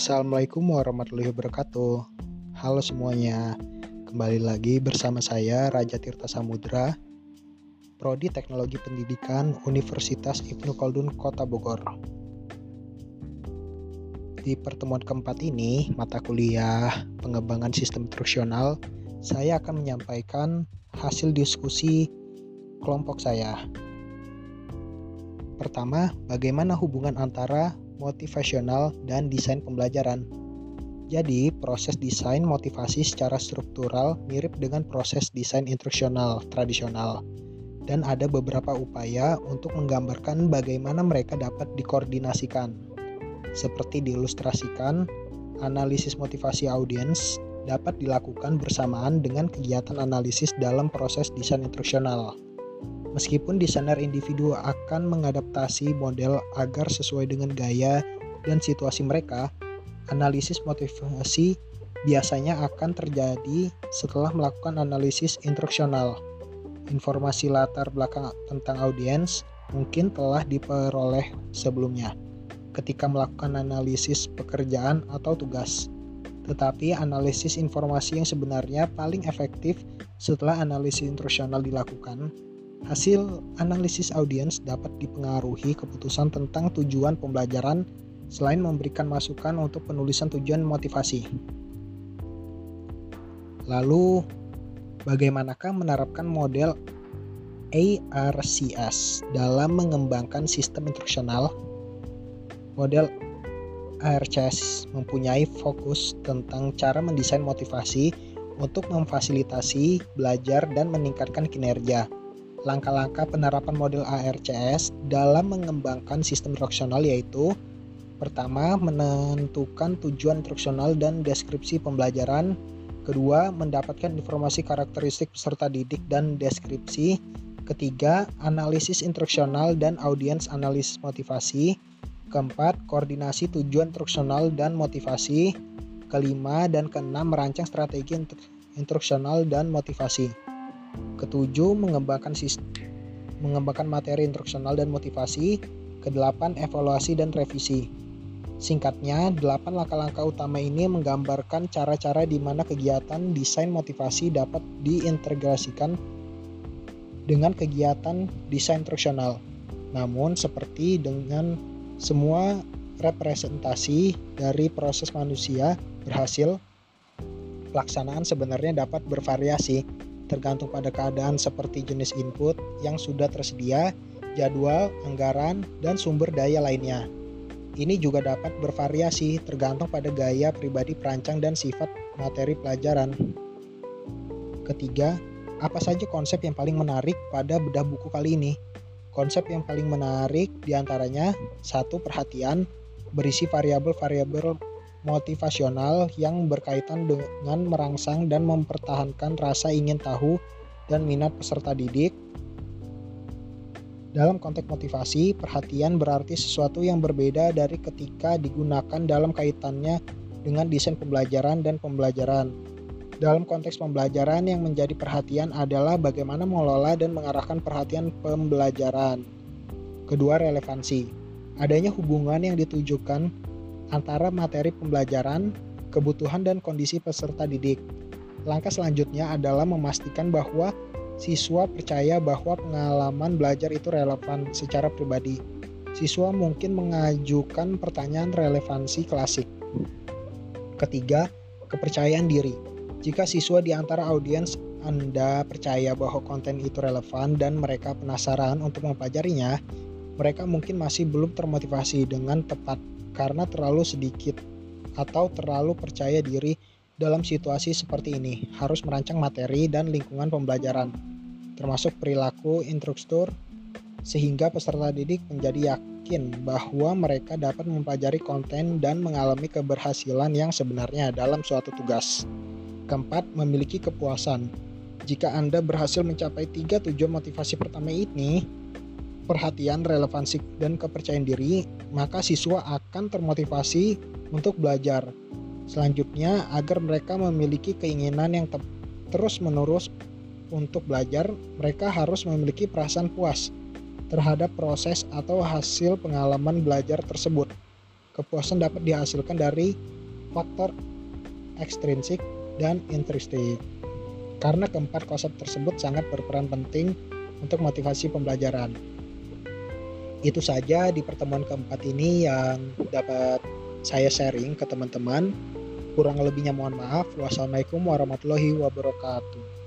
Assalamualaikum warahmatullahi wabarakatuh. Halo semuanya, kembali lagi bersama saya Raja Tirta Samudra, Prodi Teknologi Pendidikan Universitas Ibnu Khaldun Kota Bogor. Di pertemuan keempat ini, mata kuliah pengembangan sistem instruksional, saya akan menyampaikan hasil diskusi kelompok saya. Pertama, bagaimana hubungan antara motivasional, dan desain pembelajaran. Jadi, proses desain motivasi secara struktural mirip dengan proses desain instruksional tradisional. Dan ada beberapa upaya untuk menggambarkan bagaimana mereka dapat dikoordinasikan. Seperti diilustrasikan, analisis motivasi audiens dapat dilakukan bersamaan dengan kegiatan analisis dalam proses desain instruksional. Meskipun desainer individu akan mengadaptasi model agar sesuai dengan gaya dan situasi mereka, analisis motivasi biasanya akan terjadi setelah melakukan analisis instruksional. Informasi latar belakang tentang audiens mungkin telah diperoleh sebelumnya ketika melakukan analisis pekerjaan atau tugas. Tetapi analisis informasi yang sebenarnya paling efektif setelah analisis instruksional dilakukan Hasil analisis audiens dapat dipengaruhi keputusan tentang tujuan pembelajaran selain memberikan masukan untuk penulisan tujuan motivasi. Lalu, bagaimanakah menerapkan model ARCS dalam mengembangkan sistem instruksional? Model ARCS mempunyai fokus tentang cara mendesain motivasi untuk memfasilitasi belajar dan meningkatkan kinerja langkah-langkah penerapan model ARCS dalam mengembangkan sistem instruksional yaitu pertama menentukan tujuan instruksional dan deskripsi pembelajaran kedua mendapatkan informasi karakteristik peserta didik dan deskripsi ketiga analisis instruksional dan audiens analisis motivasi keempat koordinasi tujuan instruksional dan motivasi kelima dan keenam merancang strategi instruksional dan motivasi Ketujuh, mengembangkan sistem mengembangkan materi instruksional dan motivasi. Kedelapan, evaluasi dan revisi. Singkatnya, delapan langkah-langkah utama ini menggambarkan cara-cara di mana kegiatan desain motivasi dapat diintegrasikan dengan kegiatan desain instruksional. Namun, seperti dengan semua representasi dari proses manusia berhasil, pelaksanaan sebenarnya dapat bervariasi tergantung pada keadaan seperti jenis input yang sudah tersedia, jadwal, anggaran, dan sumber daya lainnya. Ini juga dapat bervariasi tergantung pada gaya pribadi perancang dan sifat materi pelajaran. Ketiga, apa saja konsep yang paling menarik pada bedah buku kali ini? Konsep yang paling menarik di antaranya satu perhatian berisi variabel-variabel motivasional yang berkaitan dengan merangsang dan mempertahankan rasa ingin tahu dan minat peserta didik. Dalam konteks motivasi, perhatian berarti sesuatu yang berbeda dari ketika digunakan dalam kaitannya dengan desain pembelajaran dan pembelajaran. Dalam konteks pembelajaran yang menjadi perhatian adalah bagaimana mengelola dan mengarahkan perhatian pembelajaran. Kedua, relevansi. Adanya hubungan yang ditujukan antara materi pembelajaran, kebutuhan dan kondisi peserta didik. Langkah selanjutnya adalah memastikan bahwa siswa percaya bahwa pengalaman belajar itu relevan secara pribadi. Siswa mungkin mengajukan pertanyaan relevansi klasik. Ketiga, kepercayaan diri. Jika siswa di antara audiens Anda percaya bahwa konten itu relevan dan mereka penasaran untuk mempelajarinya, mereka mungkin masih belum termotivasi dengan tepat karena terlalu sedikit atau terlalu percaya diri dalam situasi seperti ini. Harus merancang materi dan lingkungan pembelajaran, termasuk perilaku instruktur, sehingga peserta didik menjadi yakin bahwa mereka dapat mempelajari konten dan mengalami keberhasilan yang sebenarnya dalam suatu tugas. Keempat, memiliki kepuasan. Jika Anda berhasil mencapai tiga tujuan motivasi pertama ini, perhatian, relevansi, dan kepercayaan diri, maka siswa akan termotivasi untuk belajar. Selanjutnya, agar mereka memiliki keinginan yang terus-menerus untuk belajar, mereka harus memiliki perasaan puas terhadap proses atau hasil pengalaman belajar tersebut. Kepuasan dapat dihasilkan dari faktor ekstrinsik dan intrinsik. Karena keempat konsep tersebut sangat berperan penting untuk motivasi pembelajaran. Itu saja di pertemuan keempat ini yang dapat saya sharing ke teman-teman. Kurang lebihnya mohon maaf. Wassalamualaikum warahmatullahi wabarakatuh.